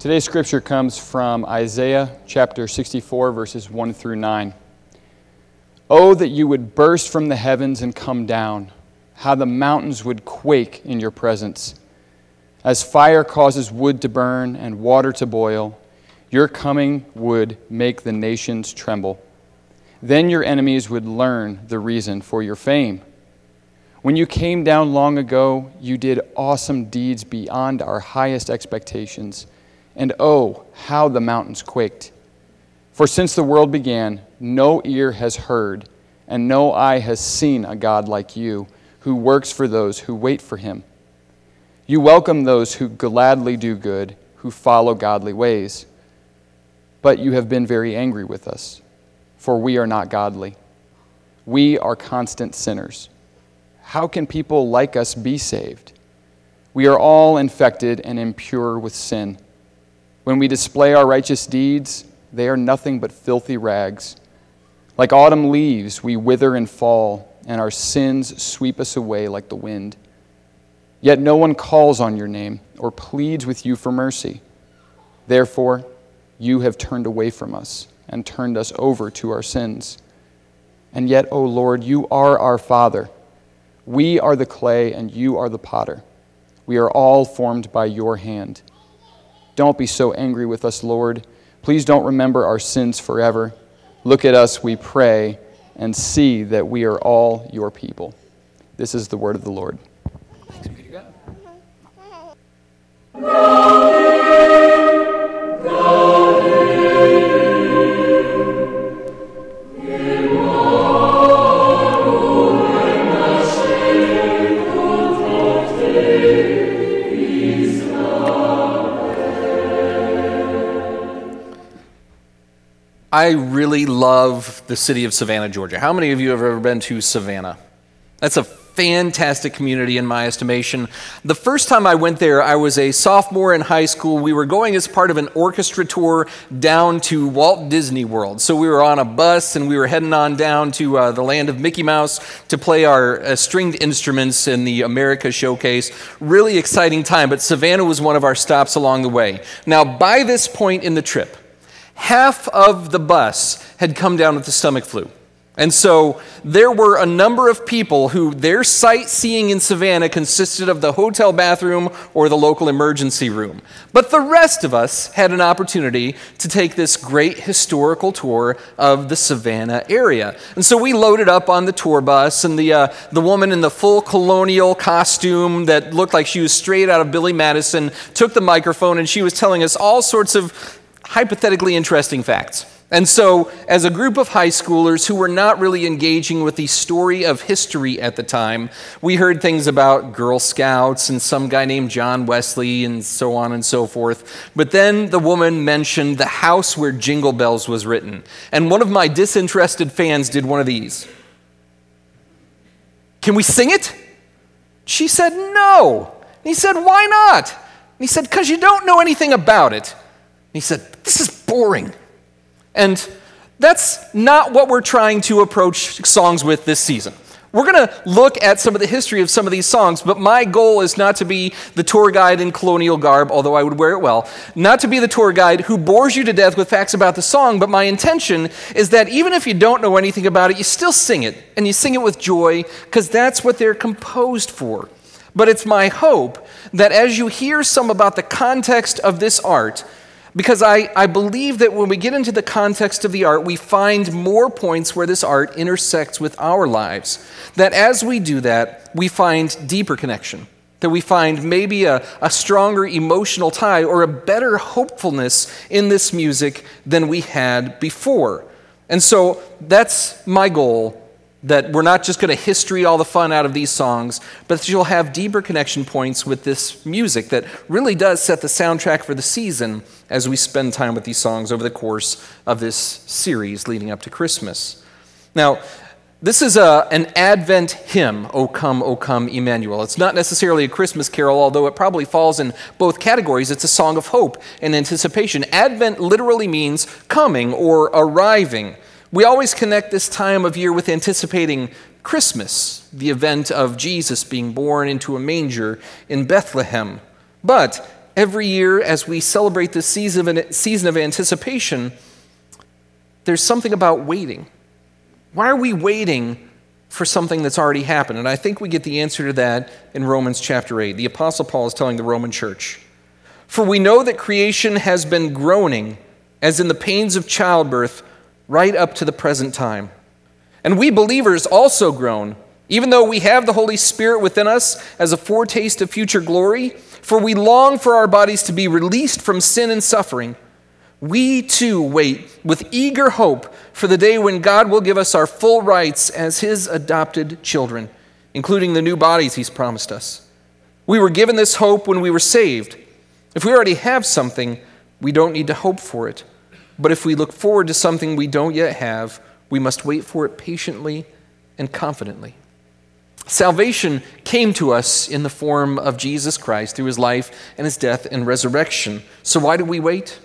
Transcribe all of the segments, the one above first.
Today's scripture comes from Isaiah chapter 64, verses 1 through 9. Oh, that you would burst from the heavens and come down, how the mountains would quake in your presence. As fire causes wood to burn and water to boil, your coming would make the nations tremble. Then your enemies would learn the reason for your fame. When you came down long ago, you did awesome deeds beyond our highest expectations. And oh, how the mountains quaked. For since the world began, no ear has heard, and no eye has seen a God like you, who works for those who wait for him. You welcome those who gladly do good, who follow godly ways. But you have been very angry with us for we are not godly. We are constant sinners. How can people like us be saved? We are all infected and impure with sin. When we display our righteous deeds, they are nothing but filthy rags. Like autumn leaves, we wither and fall, and our sins sweep us away like the wind. Yet no one calls on your name or pleads with you for mercy. Therefore, you have turned away from us and turned us over to our sins. And yet, O oh Lord, you are our Father. We are the clay, and you are the potter. We are all formed by your hand. Don't be so angry with us, Lord. Please don't remember our sins forever. Look at us, we pray, and see that we are all your people. This is the word of the Lord. I really love the city of Savannah, Georgia. How many of you have ever been to Savannah? That's a fantastic community in my estimation. The first time I went there, I was a sophomore in high school. We were going as part of an orchestra tour down to Walt Disney World. So we were on a bus and we were heading on down to uh, the land of Mickey Mouse to play our uh, stringed instruments in the America Showcase. Really exciting time, but Savannah was one of our stops along the way. Now, by this point in the trip, half of the bus had come down with the stomach flu. And so there were a number of people who their sightseeing in Savannah consisted of the hotel bathroom or the local emergency room. But the rest of us had an opportunity to take this great historical tour of the Savannah area. And so we loaded up on the tour bus, and the, uh, the woman in the full colonial costume that looked like she was straight out of Billy Madison took the microphone and she was telling us all sorts of hypothetically interesting facts. And so, as a group of high schoolers who were not really engaging with the story of history at the time, we heard things about Girl Scouts and some guy named John Wesley and so on and so forth. But then the woman mentioned the house where Jingle Bells was written. And one of my disinterested fans did one of these Can we sing it? She said, No. And he said, Why not? And he said, Because you don't know anything about it he said, This is boring. And that's not what we're trying to approach songs with this season. We're going to look at some of the history of some of these songs, but my goal is not to be the tour guide in colonial garb, although I would wear it well, not to be the tour guide who bores you to death with facts about the song, but my intention is that even if you don't know anything about it, you still sing it, and you sing it with joy, because that's what they're composed for. But it's my hope that as you hear some about the context of this art, because I, I believe that when we get into the context of the art, we find more points where this art intersects with our lives. That as we do that, we find deeper connection. That we find maybe a, a stronger emotional tie or a better hopefulness in this music than we had before. And so that's my goal that we're not just going to history all the fun out of these songs, but that you'll have deeper connection points with this music that really does set the soundtrack for the season as we spend time with these songs over the course of this series leading up to Christmas. Now, this is a, an Advent hymn, O come, O come, Emmanuel. It's not necessarily a Christmas carol, although it probably falls in both categories. It's a song of hope and anticipation. Advent literally means coming or arriving. We always connect this time of year with anticipating Christmas, the event of Jesus being born into a manger in Bethlehem. But every year, as we celebrate this season of, anticipation, there's something about waiting. Why are we waiting for something that's already happened? And I think we get the answer to that in Romans chapter 8. The Apostle Paul is telling the Roman church For we know that creation has been groaning, as in the pains of childbirth right up to the present time. And we believers also groan, even though we have the Holy Spirit within us as a foretaste of future glory, for we long for our bodies to be released from sin and suffering. We too wait with eager hope for the day when God will give us our full rights as His adopted children, including the new bodies He's promised us. We were given this hope when we were saved. If we already have something, we don't need to hope for it. But if we look forward to something we don't yet have, we must wait for it patiently and confidently. Salvation came to us in the form of Jesus Christ through his life and his death and resurrection. So why do we wait?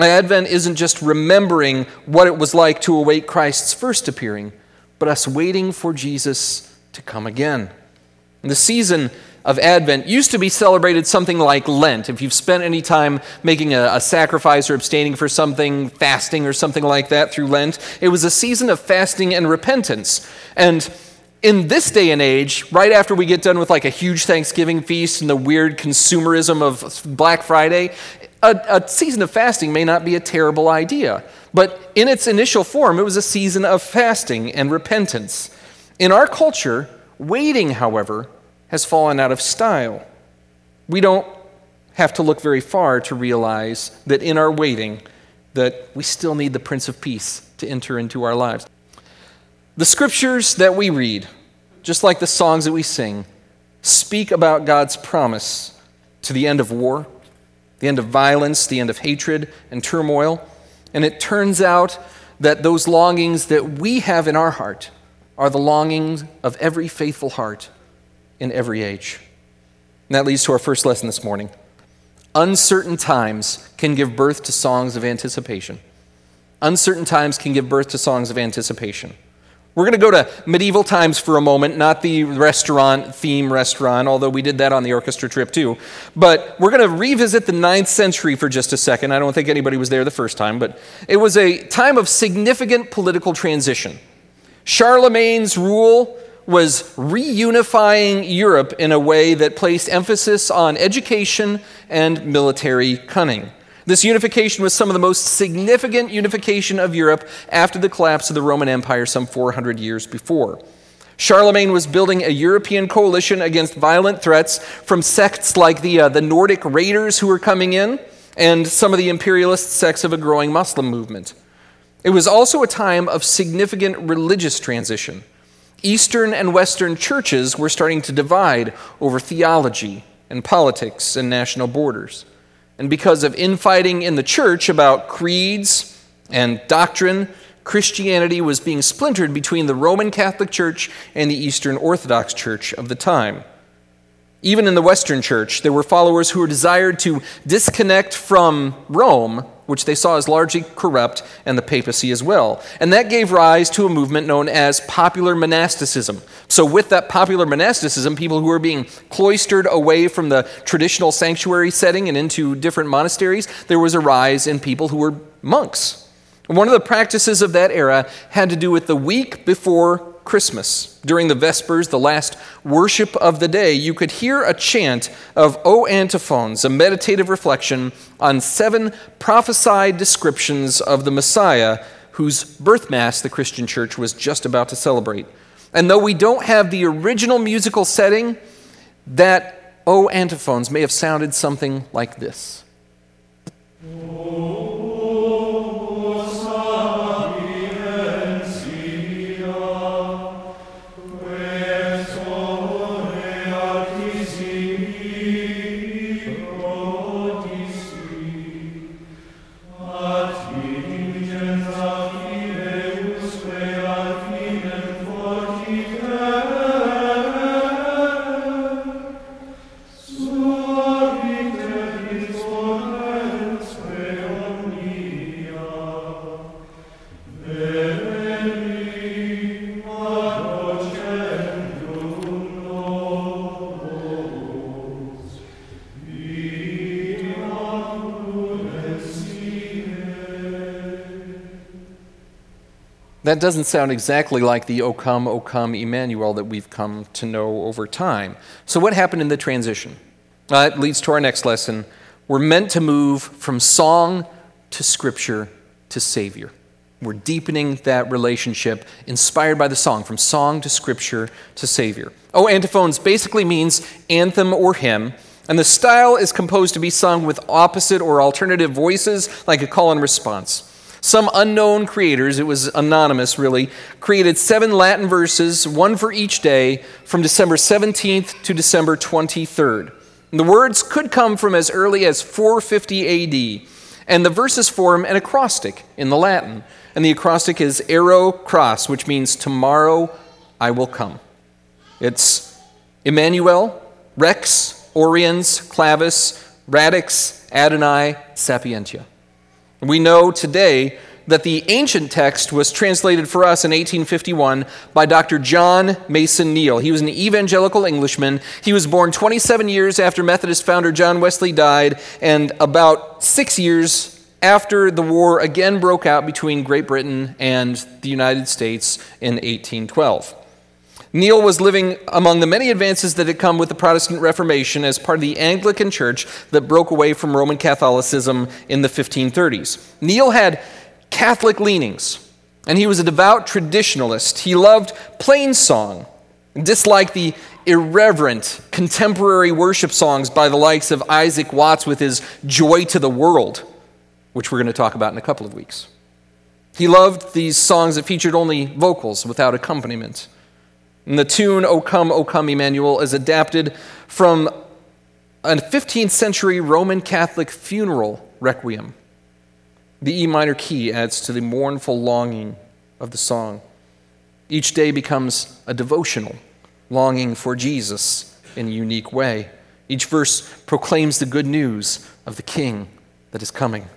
Advent isn't just remembering what it was like to await Christ's first appearing, but us waiting for Jesus to come again. The season of Advent used to be celebrated something like Lent. If you've spent any time making a, a, sacrifice or abstaining for something, fasting or something like that through Lent, it was a season of fasting and repentance. And in this day and age, right after we get done with like a huge Thanksgiving feast and the weird consumerism of Black Friday, a, a season of fasting may not be a terrible idea. But in its initial form, it was a season of fasting and repentance. In our culture, waiting, however, has fallen out of style. We don't have to look very far to realize that in our waiting that we still need the prince of peace to enter into our lives. The scriptures that we read, just like the songs that we sing, speak about God's promise to the end of war, the end of violence, the end of hatred and turmoil. And it turns out that those longings that we have in our heart are the longings of every faithful heart in every age. And that leads to our first lesson this morning. Uncertain times can give birth to songs of anticipation. Uncertain times can give birth to songs of anticipation. We're going to go to medieval times for a moment, not the restaurant, theme restaurant, although we did that on the orchestra trip too. But we're going to revisit the ninth century for just a second. I don't think anybody was there the first time, but it was a time of significant political transition. Charlemagne's rule was reunifying Europe in a way that placed emphasis on education and military cunning. This unification was some of the most significant unification of Europe after the collapse of the Roman Empire some 400 years before. Charlemagne was building a European coalition against violent threats from sects like the, uh, the Nordic raiders who were coming in and some of the imperialist sects of a growing Muslim movement. It was also a time of significant religious transition. Eastern and Western churches were starting to divide over theology and politics and national borders. And because of infighting in the church about creeds and doctrine, Christianity was being splintered between the Roman Catholic Church and the Eastern Orthodox Church of the time. Even in the Western Church, there were followers who were desired to disconnect from Rome which they saw as largely corrupt, and the papacy as well. And that gave rise to a movement known as popular monasticism. So, with that popular monasticism, people who were being cloistered away from the traditional sanctuary setting and into different monasteries, there was a rise in people who were monks. one of the practices of that era had to do with the week before Christmas, during the Vespers, the last worship of the day, you could hear a chant of O antiphons, a meditative reflection on seven prophesied descriptions of the Messiah whose birth mass the Christian church was just about to celebrate. And though we don't have the original musical setting, that O antiphons may have sounded something like this. That doesn't sound exactly like the O come, O come, Emmanuel that we've come to know over time. So, what happened in the transition? Uh, leads to our next lesson. We're meant to move from song to scripture to Savior. We're deepening that relationship inspired by the song, from song to scripture to Savior. Oh, antiphons basically means anthem or hymn, and the style is composed to be sung with opposite or alternative voices, like a call and response. Some unknown creators, it was anonymous really, created seven Latin verses, one for each day, from December 17th to December 23rd. And the words could come from as early as 450 AD, and the verses form an acrostic in the Latin. And the acrostic is ero Cras, which means tomorrow I will come. It's Emmanuel, Rex, Oriens, Clavis, Radix, Adonai, Sapientia. We know today that the ancient text was translated for us in 1851 by Dr. John Mason Neale. He was an evangelical Englishman. He was born 27 years after Methodist founder John Wesley died, and about six years after the war again broke out between Great Britain and the United States in 1812. Neale was living among the many advances that had come with the Protestant Reformation as part of the Anglican Church that broke away from Roman Catholicism in the 1530s. Neale had Catholic leanings, and he was a devout traditionalist. He loved plain song, disliked the irreverent contemporary worship songs by the likes of Isaac Watts with his Joy to the World which we're going to talk about in a couple of weeks. He loved these songs that featured only vocals without accompaniment. And the tune, O Come, O Come, Emmanuel, is adapted from a 15th century Roman Catholic funeral requiem. The E minor key adds to the mournful longing of the song. Each day becomes a devotional, longing for Jesus in a unique way. Each verse proclaims the good news of the King that is coming.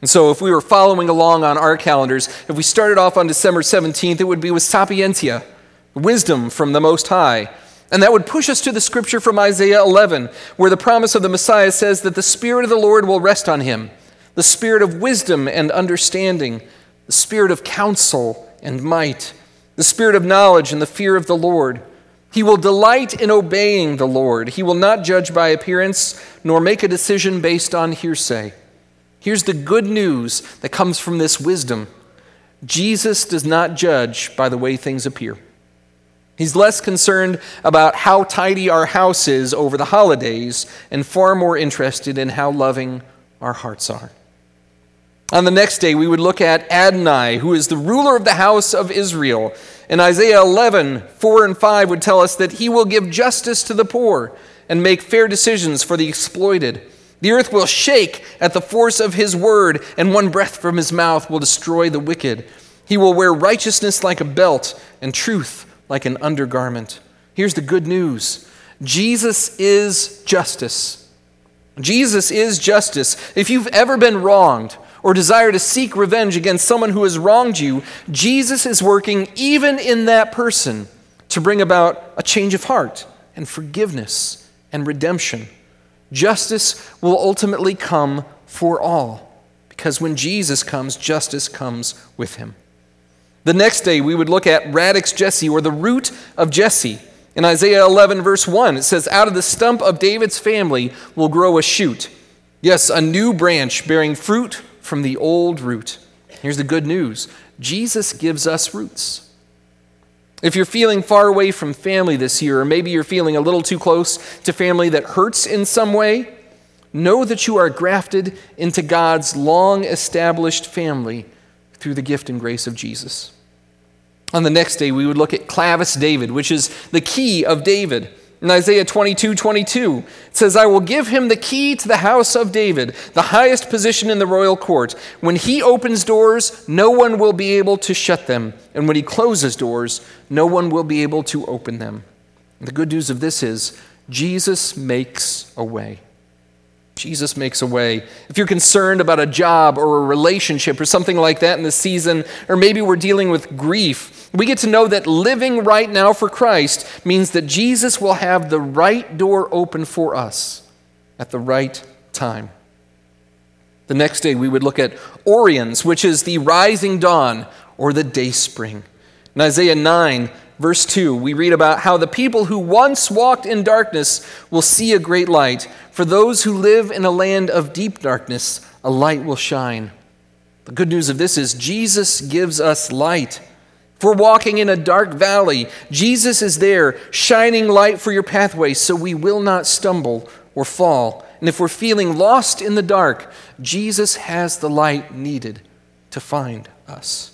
And so, if we were following along on our calendars, if we started off on December 17th, it would be with Sapientia, wisdom from the Most High. And that would push us to the scripture from Isaiah 11, where the promise of the Messiah says that the Spirit of the Lord will rest on him the Spirit of wisdom and understanding, the Spirit of counsel and might, the Spirit of knowledge and the fear of the Lord. He will delight in obeying the Lord. He will not judge by appearance, nor make a decision based on hearsay. Here's the good news that comes from this wisdom Jesus does not judge by the way things appear. He's less concerned about how tidy our house is over the holidays and far more interested in how loving our hearts are. On the next day, we would look at Adonai, who is the ruler of the house of Israel. And Isaiah 11, 4 and 5 would tell us that he will give justice to the poor and make fair decisions for the exploited. The earth will shake at the force of his word, and one breath from his mouth will destroy the wicked. He will wear righteousness like a belt and truth like an undergarment. Here's the good news Jesus is justice. Jesus is justice. If you've ever been wronged or desire to seek revenge against someone who has wronged you, Jesus is working even in that person to bring about a change of heart and forgiveness and redemption. Justice will ultimately come for all, because when Jesus comes, justice comes with him. The next day, we would look at radix Jesse, or the root of Jesse. In Isaiah 11, verse 1, it says, Out of the stump of David's family will grow a shoot. Yes, a new branch bearing fruit from the old root. Here's the good news Jesus gives us roots. If you're feeling far away from family this year, or maybe you're feeling a little too close to family that hurts in some way, know that you are grafted into God's long established family through the gift and grace of Jesus. On the next day, we would look at Clavis David, which is the key of David. In Isaiah 22 22, it says, I will give him the key to the house of David, the highest position in the royal court. When he opens doors, no one will be able to shut them. And when he closes doors, no one will be able to open them. The good news of this is, Jesus makes a way. Jesus makes a way. If you're concerned about a job or a relationship or something like that in the season, or maybe we're dealing with grief, we get to know that living right now for Christ means that Jesus will have the right door open for us at the right time. The next day, we would look at Oriens, which is the rising dawn, or the day spring. In Isaiah 9, verse 2, we read about how the people who once walked in darkness will see a great light. For those who live in a land of deep darkness, a light will shine. The good news of this is Jesus gives us light. If we're walking in a dark valley, Jesus is there, shining light for your pathway so we will not stumble or fall. And if we're feeling lost in the dark, Jesus has the light needed to find us.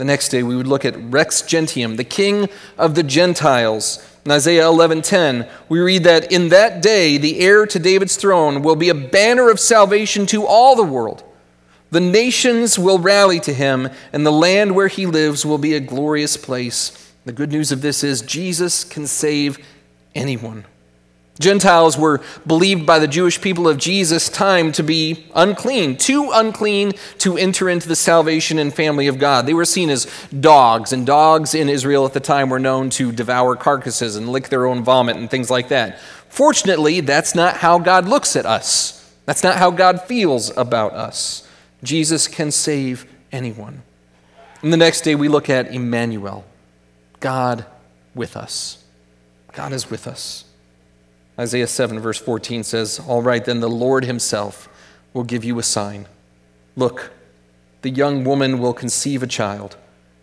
The next day we would look at Rex Gentium, the king of the Gentiles. In Isaiah 11:10, we read that in that day the heir to David's throne will be a banner of salvation to all the world. The nations will rally to him, and the land where he lives will be a glorious place. The good news of this is Jesus can save anyone. Gentiles were believed by the Jewish people of Jesus' time to be unclean, too unclean to enter into the salvation and family of God. They were seen as dogs, and dogs in Israel at the time were known to devour carcasses and lick their own vomit and things like that. Fortunately, that's not how God looks at us. That's not how God feels about us. Jesus can save anyone. And the next day we look at Emmanuel, God with us. God is with us. Isaiah 7, verse 14 says, All right, then the Lord himself will give you a sign. Look, the young woman will conceive a child.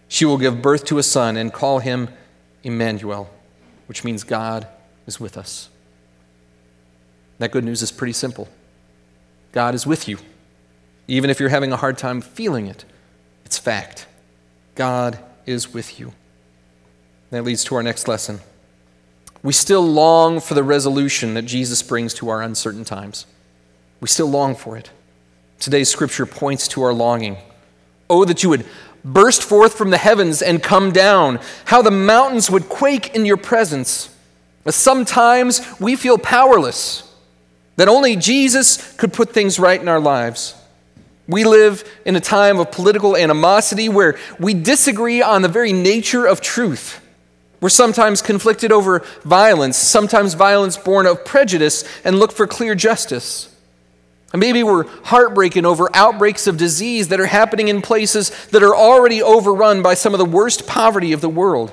She will give birth to a son and call him Emmanuel, which means God is with us. That good news is pretty simple God is with you. Even if you're having a hard time feeling it, it's fact. God is with you. That leads to our next lesson. We still long for the resolution that Jesus brings to our uncertain times. We still long for it. Today's scripture points to our longing. Oh, that you would burst forth from the heavens and come down, how the mountains would quake in your presence. Sometimes we feel powerless, that only Jesus could put things right in our lives. We live in a time of political animosity where we disagree on the very nature of truth. We're sometimes conflicted over violence, sometimes violence born of prejudice, and look for clear justice. And maybe we're heartbroken over outbreaks of disease that are happening in places that are already overrun by some of the worst poverty of the world.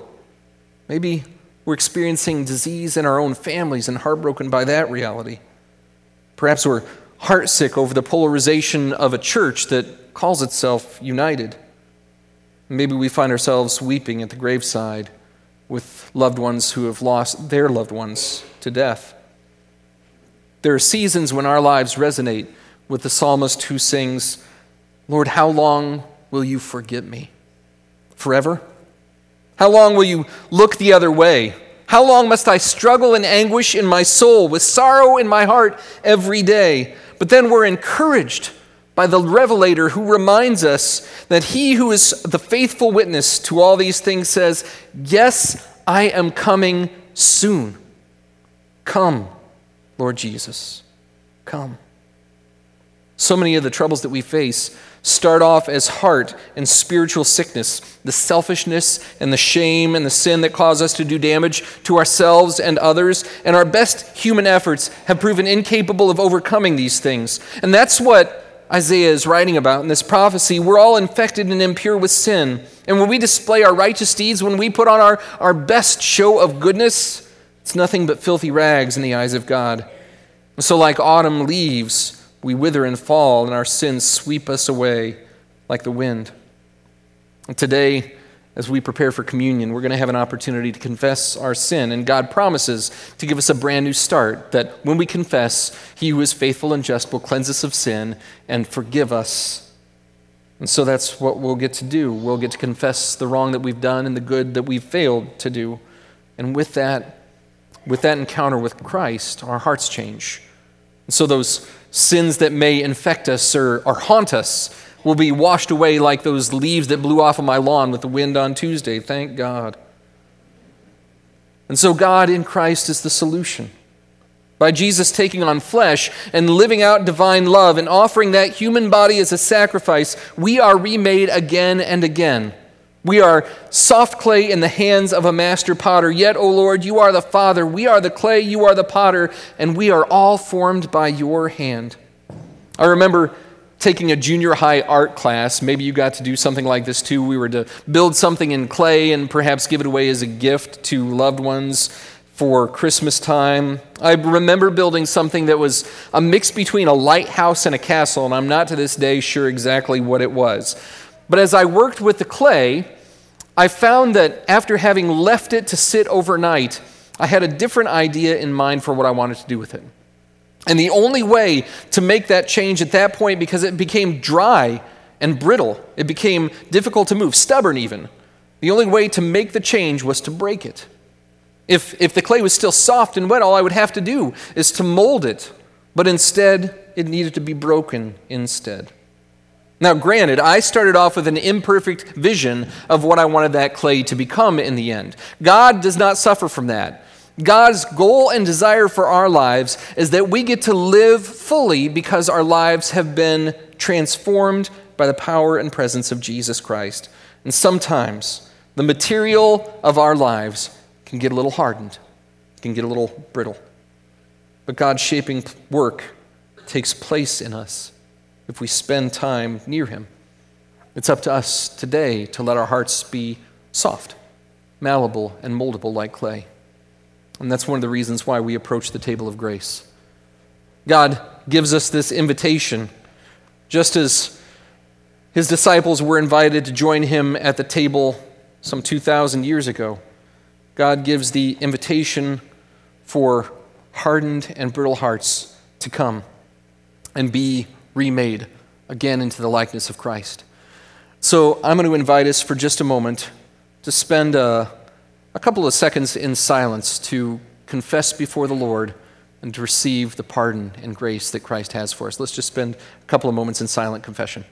Maybe we're experiencing disease in our own families and heartbroken by that reality. Perhaps we're heartsick over the polarization of a church that calls itself united. Maybe we find ourselves weeping at the graveside with loved ones who have lost their loved ones to death. There are seasons when our lives resonate with the psalmist who sings, Lord, how long will you forget me? Forever? How long will you look the other way? How long must I struggle in anguish in my soul, with sorrow in my heart every day? But then we're encouraged by the revelator who reminds us that he who is the faithful witness to all these things says, Yes, I am coming soon. Come, Lord Jesus, come. So many of the troubles that we face start off as heart and spiritual sickness, the selfishness and the shame and the sin that cause us to do damage to ourselves and others. And our best human efforts have proven incapable of overcoming these things. And that's what Isaiah is writing about in this prophecy, we're all infected and impure with sin. And when we display our righteous deeds, when we put on our, our best show of goodness, it's nothing but filthy rags in the eyes of God. So, like autumn leaves, we wither and fall, and our sins sweep us away like the wind. Today, as we prepare for communion, we're going to have an opportunity to confess our sin. And God promises to give us a brand new start that when we confess, He who is faithful and just will cleanse us of sin and forgive us. And so that's what we'll get to do. We'll get to confess the wrong that we've done and the good that we've failed to do. And with that, with that encounter with Christ, our hearts change. And so those sins that may infect us or, or haunt us, will be washed away like those leaves that blew off of my lawn with the wind on Tuesday. Thank God. And so, God in Christ is the solution. By Jesus taking on flesh and living out divine love and offering that human body as a sacrifice, we are remade again and again. We are soft clay in the hands of a master potter. Yet, O Lord, you are the Father. We are the clay, you are the potter, and we are all formed by your hand. I remember taking a junior high art class. Maybe you got to do something like this too. We were to build something in clay and perhaps give it away as a gift to loved ones for Christmas time. I remember building something that was a mix between a lighthouse and a castle, and I'm not to this day sure exactly what it was. But as I worked with the clay, I found that after having left it to sit overnight, I had a different idea in mind for what I wanted to do with it. And the only way to make that change at that point, because it became dry and brittle, it became difficult to move, stubborn even, the only way to make the change was to break it. If, if the clay was still soft and wet, all I would have to do is to mold it. But instead, it needed to be broken instead. Now, granted, I started off with an imperfect vision of what I wanted that clay to become in the end. God does not suffer from that. God's goal and desire for our lives is that we get to live fully because our lives have been transformed by the power and presence of Jesus Christ. And sometimes the material of our lives can get a little hardened, can get a little brittle. But God's shaping work takes place in us if we spend time near Him. It's up to us today to let our hearts be soft, malleable, and moldable like clay. And that's one of the reasons why we approach the table of grace. God gives us this invitation, just as his disciples were invited to join him at the table some 2,000 years ago. God gives the invitation for hardened and brittle hearts to come and be remade again into the likeness of Christ. So I'm going to invite us for just a moment to spend a, a couple of seconds in silence to confess before the Lord and to receive the pardon and grace that Christ has for us. Let's just spend a couple of moments in silent confession.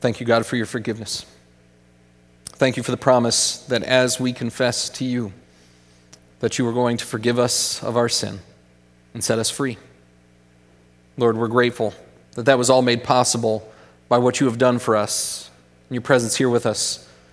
Thank you, God, for your forgiveness. Thank you for the promise that as we confess to you, that you are going to forgive us of our sin and set us free. Lord, we're grateful that that was all made possible by what you have done for us, and your presence here with us.